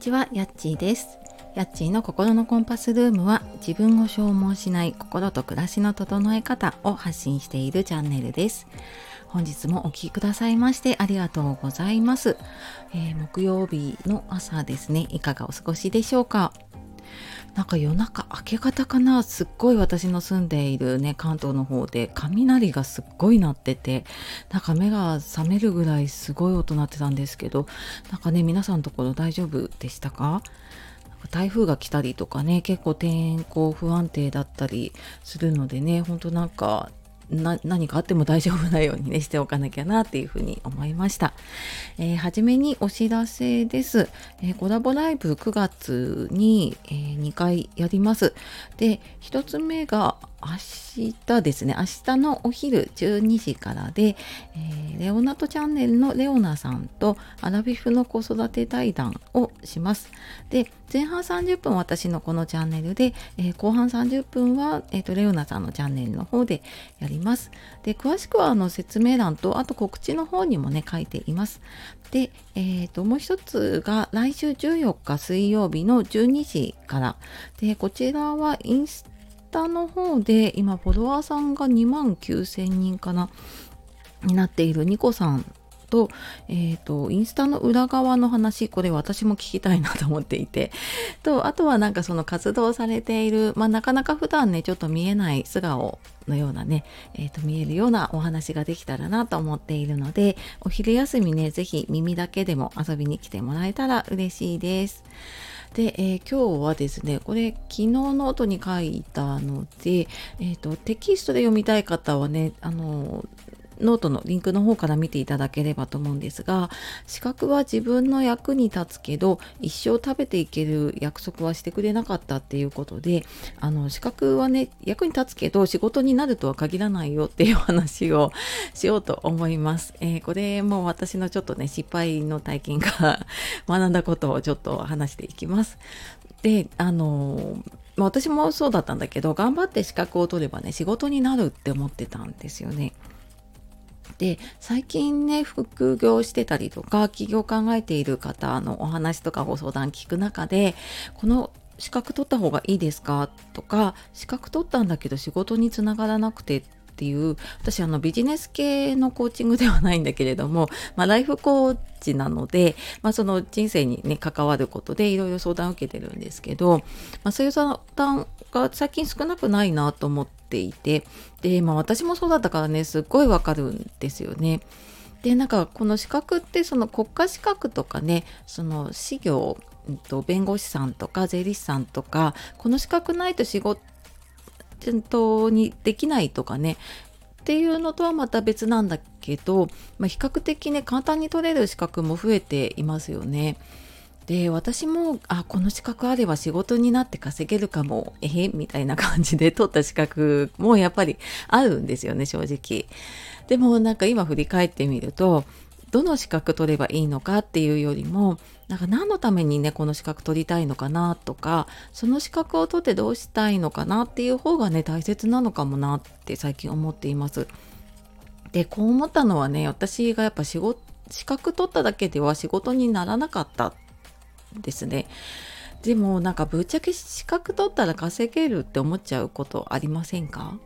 ちは、やっちーです。やっちーの心のコンパスルームは自分を消耗しない心と暮らしの整え方を発信しているチャンネルです。本日もお聴きくださいましてありがとうございます、えー木曜日の朝ですね、いかがお過ごしでしょうか？なんか夜中明け方かなすっごい私の住んでいるね関東の方で雷がすっごい鳴っててなんか目が覚めるぐらいすごい音鳴ってたんですけどなんかね皆さんのところ大丈夫でしたか？台風が来たりとかね結構天候不安定だったりするのでねほんとなんか何かあっても大丈夫なようにねしておかなきゃなっていうふうに思いました。えー初めにお知らせです。えーコラボライブ9月に、え2回やります。で、1つ目が明日ですね。明日のお昼12時からで、えーレオナとチャンネルのレオナさんとアラビフの子育て対談をします。で、前半30分私のこのチャンネルで、えー後半30分は、えーとレオナさんのチャンネルの方でやります。で、詳しくはあの説明欄と、あと告知の方にもね、書いています。で、えーと、もう一つが来週14日水曜日の12時から。で、こちらはインスタの方で今フォロワーさんが2万9000人かなになっているニコさんと,、えー、とインスタの裏側の話これ私も聞きたいなと思っていて とあとはなんかその活動されている、まあ、なかなか普段ねちょっと見えない素顔のようなね、えー、と見えるようなお話ができたらなと思っているのでお昼休みねぜひ耳だけでも遊びに来てもらえたら嬉しいです。で、えー今日はですねこれ昨日ノートに書いたので、えー、とテキストで読みたい方はねあのノートのリンクの方から見ていただければと思うんですが資格は自分の役に立つけど一生食べていける約束はしてくれなかったっていうことであの資格はね役に立つけど仕事になるとは限らないよっていう話をしようと思います。えーこれも私のちょっとね失敗の体験から 学んだことをちょっと話していきます。であのまあ私もそうだったんだけど頑張って資格を取ればね仕事になるって思ってたんですよね。で最近ね副業してたりとか起業考えている方のお話とかご相談聞く中でこの資格取った方がいいですか？とか資格取ったんだけど仕事につながらなくてっていう私あのビジネス系のコーチングではないんだけれども、まあ、ライフコーチなので、まあ、その人生にね関わることでいろいろ相談を受けてるんですけど、まあ、そういう相談が最近少なくないなと思ってていてで、まあ、私もそうだったからねすっごいわかるんですよね。でなんかこの資格ってその国家資格とかねその事業うんと弁護士さんとか税理士さんとかこの資格ないと仕事にできないとかねっていうのとはまた別なんだけど、まあ、比較的ね簡単に取れる資格も増えていますよね。で私もあこの資格あれば仕事になって稼げるかもえへみたいな感じで取った資格もやっぱりあるんですよね正直。でもなんか今振り返ってみるとどの資格取ればいいのかっていうよりもなんか何のためにねこの資格取りたいのかなとかその資格を取ってどうしたいのかなっていう方がね大切なのかもなって最近思っています。でこう思ったのはね私がやっぱ仕事資格取っただけでは仕事にならなかったですね。でもなんかぶっちゃけ資格取ったら稼げるって思っちゃうことありませんか？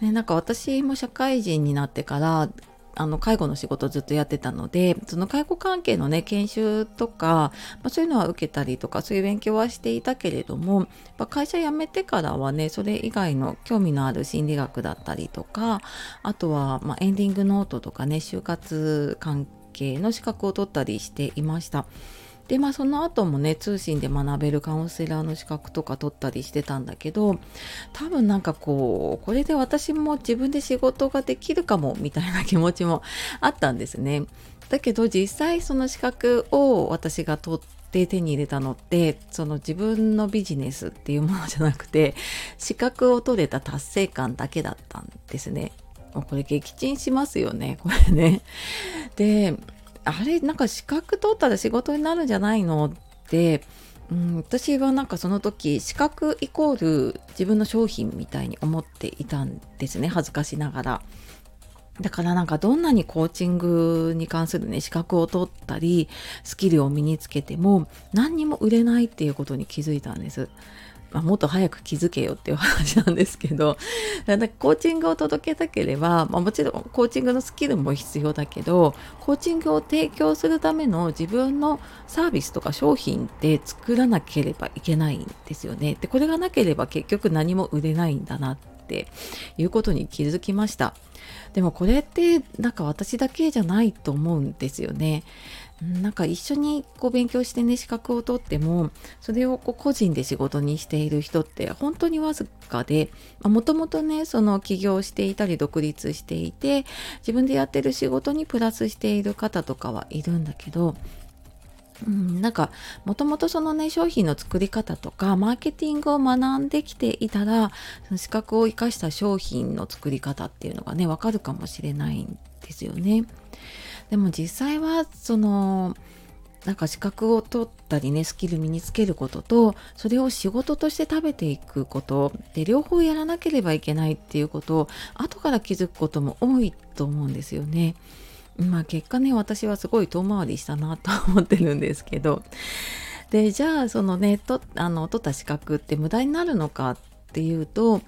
ね、なんか私も社会人になってからあの介護の仕事ずっとやってたのでその介護関係のね研修とか、まあ、そういうのは受けたりとかそういう勉強はしていたけれども会社辞めてからはねそれ以外の興味のある心理学だったりとかあとは、まあ、エンディングノートとかね就活関係の資格を取ったりしていました。でまあその後もね通信で学べるカウンセラーの資格とか取ったりしてたんだけど多分なんかこうこれで私も自分で仕事ができるかもみたいな気持ちもあったんですね。だけど実際その資格を私が取って手に入れたのってその自分のビジネスっていうものじゃなくて資格を取れた達成感だけだったんですね。これ撃沈しますよねこれね。であれなんか資格取ったら仕事になるんじゃないの？って、うん、私はなんかその時資格イコール自分の商品みたいに思っていたんですね恥ずかしながら。だからなんかどんなにコーチングに関するね資格を取ったりスキルを身につけても何にも売れないっていうことに気づいたんです。まあ、もっと早く気づけよっていう話なんですけど だからコーチングを届けたければ、まあ、もちろんコーチングのスキルも必要だけどコーチングを提供するための自分のサービスとか商品って作らなければいけないんですよね。でこれがなければ結局何も売れないんだなってっていうことに気づきました。でもこれってなんか私だけじゃないと思うんですよね。なんか一緒にこう勉強してね資格を取ってもそれをこう個人で仕事にしている人って本当にわずかでもともとねその起業していたり独立していて自分でやってる仕事にプラスしている方とかはいるんだけどうん、なんかもともとそのね商品の作り方とかマーケティングを学んできていたらその資格を生かした商品の作り方っていうのがねわかるかもしれないんですよね。でも実際はそのなんか資格を取ったりねスキル身につけることとそれを仕事として食べていくことで両方やらなければいけないっていうことを後から気づくことも多いと思うんですよね。まあ結果ね私はすごい遠回りしたなと思ってるんですけどでじゃあそのねとあの取った資格って無駄になるのかっていうと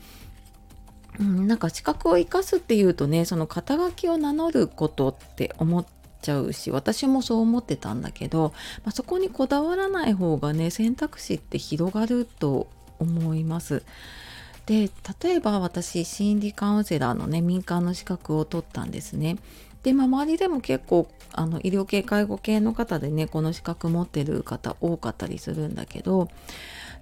うん、なんか資格を生かすっていうとねその肩書きを名乗ることって思っちゃうし私もそう思ってたんだけど、まあ、そこにこだわらない方がね選択肢って広がると思います。で例えば私心理カウンセラーのね民間の資格を取ったんですね。で、周りでも結構あの医療系介護系の方でねこの資格持ってる方多かったりするんだけど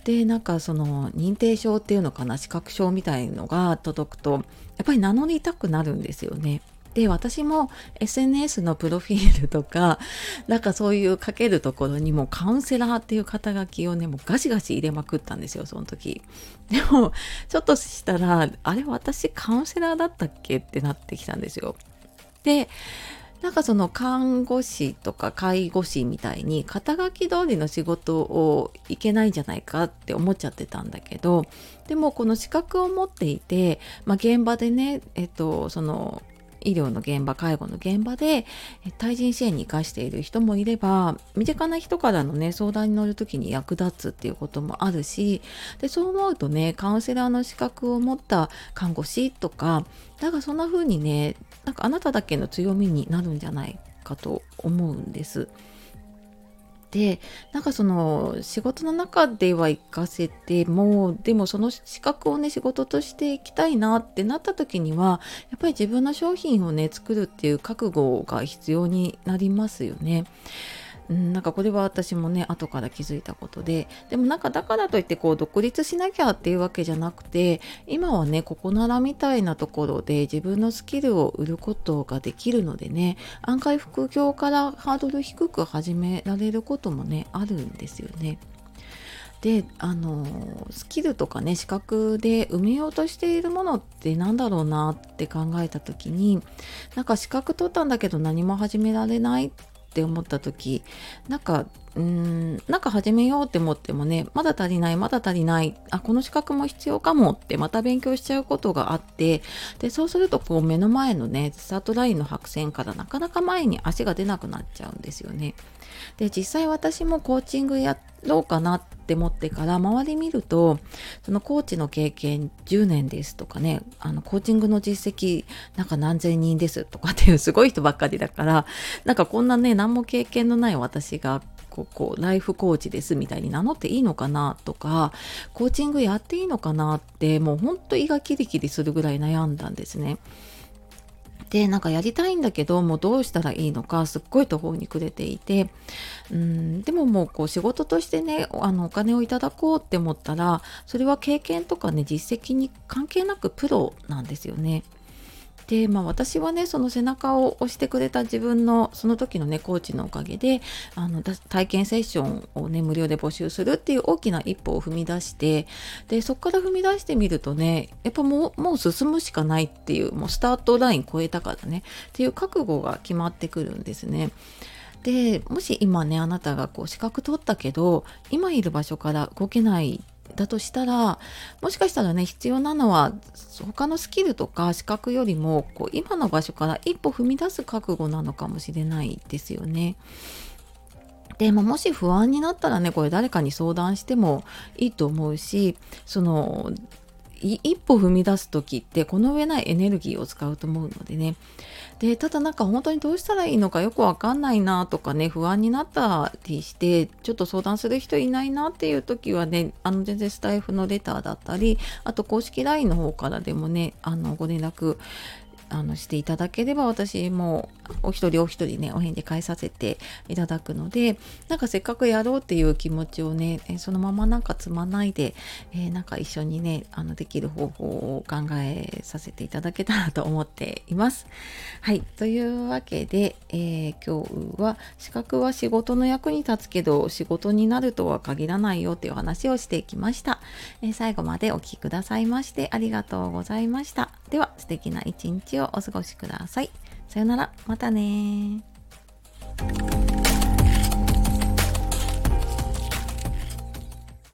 でなんかその認定証っていうのかな資格証みたいのが届くとやっぱり名乗りたくなるんですよね。で私も SNS のプロフィールとかなんかそういう書けるところにもカウンセラーっていう肩書きをねもうガシガシ入れまくったんですよその時。でもちょっとしたらあれ私カウンセラーだったっけ？ってなってきたんですよ。でなんかその看護師とか介護士みたいに肩書き通りの仕事をいけないんじゃないかって思っちゃってたんだけどでもこの資格を持っていて、まあ、現場でね、えっと、その医療の現場介護の現場で対人支援に生かしている人もいれば身近な人からのね相談に乗る時に役立つっていうこともあるしでそう思うとねカウンセラーの資格を持った看護師とかだからそんな風にねなんかあなただけの強みになるんじゃないかと思うんです。でなんかその仕事の中では行かせてもでもその資格をね仕事としていきたいなってなった時にはやっぱり自分の商品をね作るっていう覚悟が必要になりますよね。うん、なんかこれは私もね後から気づいたことででもなんかだからといってこう独立しなきゃっていうわけじゃなくて今はねここならみたいなところで自分のスキルを売ることができるのでね案外副業からハードル低く始められることもねあるんですよね。であのスキルとかね資格で埋めようとしているものって何だろうなって考えた時になんか資格取ったんだけど何も始められないっって思った時なんかうーんなんか始めようって思ってもねまだ足りないまだ足りないあこの資格も必要かもってまた勉強しちゃうことがあってでそうするとこう目の前のねスタートラインの白線からなかなか前に足が出なくなっちゃうんですよね。で実際私もコーチングやろうかなって思ってから周り見るとそのコーチの経験10年ですとかねあのコーチングの実績なんか何千人ですとかっていうすごい人ばっかりだからなんかこんなね何も経験のない私がここライフコーチですみたいに名乗っていいのかなとかコーチングやっていいのかなってもうほんと胃がキリキリするぐらい悩んだんですね。でなんかやりたいんだけどもうどうしたらいいのかすっごい途方に暮れていてうんでももうこう仕事としてねあのお金をいただこうって思ったらそれは経験とかね実績に関係なくプロなんですよね。で、まあ、私はねその背中を押してくれた自分のその時のねコーチのおかげであの体験セッションをね無料で募集するっていう大きな一歩を踏み出してでそこから踏み出してみるとねやっぱもうもう進むしかないっていうもうスタートライン超えたからねっていう覚悟が決まってくるんですね。でもし今ねあなたがこう資格取ったけど今いる場所から動けないだとしたらもしかしたらね必要なのは他のスキルとか資格よりもこう今の場所から一歩踏み出す覚悟なのかもしれないですよね。で、も、もし不安になったらねこれ誰かに相談してもいいと思うしその一歩踏み出す時ってこの上ないエネルギーを使うと思うのでね。でただなんか本当にどうしたらいいのかよくわかんないなとかね不安になったりしてちょっと相談する人いないなっていう時はねあの全然スタイフのレターだったりあと公式 LINE の方からでもねあのご連絡あのしていただければ私もお一人お一人ねお返事返させていただくのでなんかせっかくやろうっていう気持ちをねそのままなんか積まないで、えー、なんか一緒にねあのできる方法を考えさせていただけたらと思っています。はいというわけで、えー、今日は資格は仕事の役に立つけど仕事になるとは限らないよっていう話をしてきました。えー、最後までお聴きくださいましてありがとうございました。では素敵な一日をお過ごしください。さよなら、またね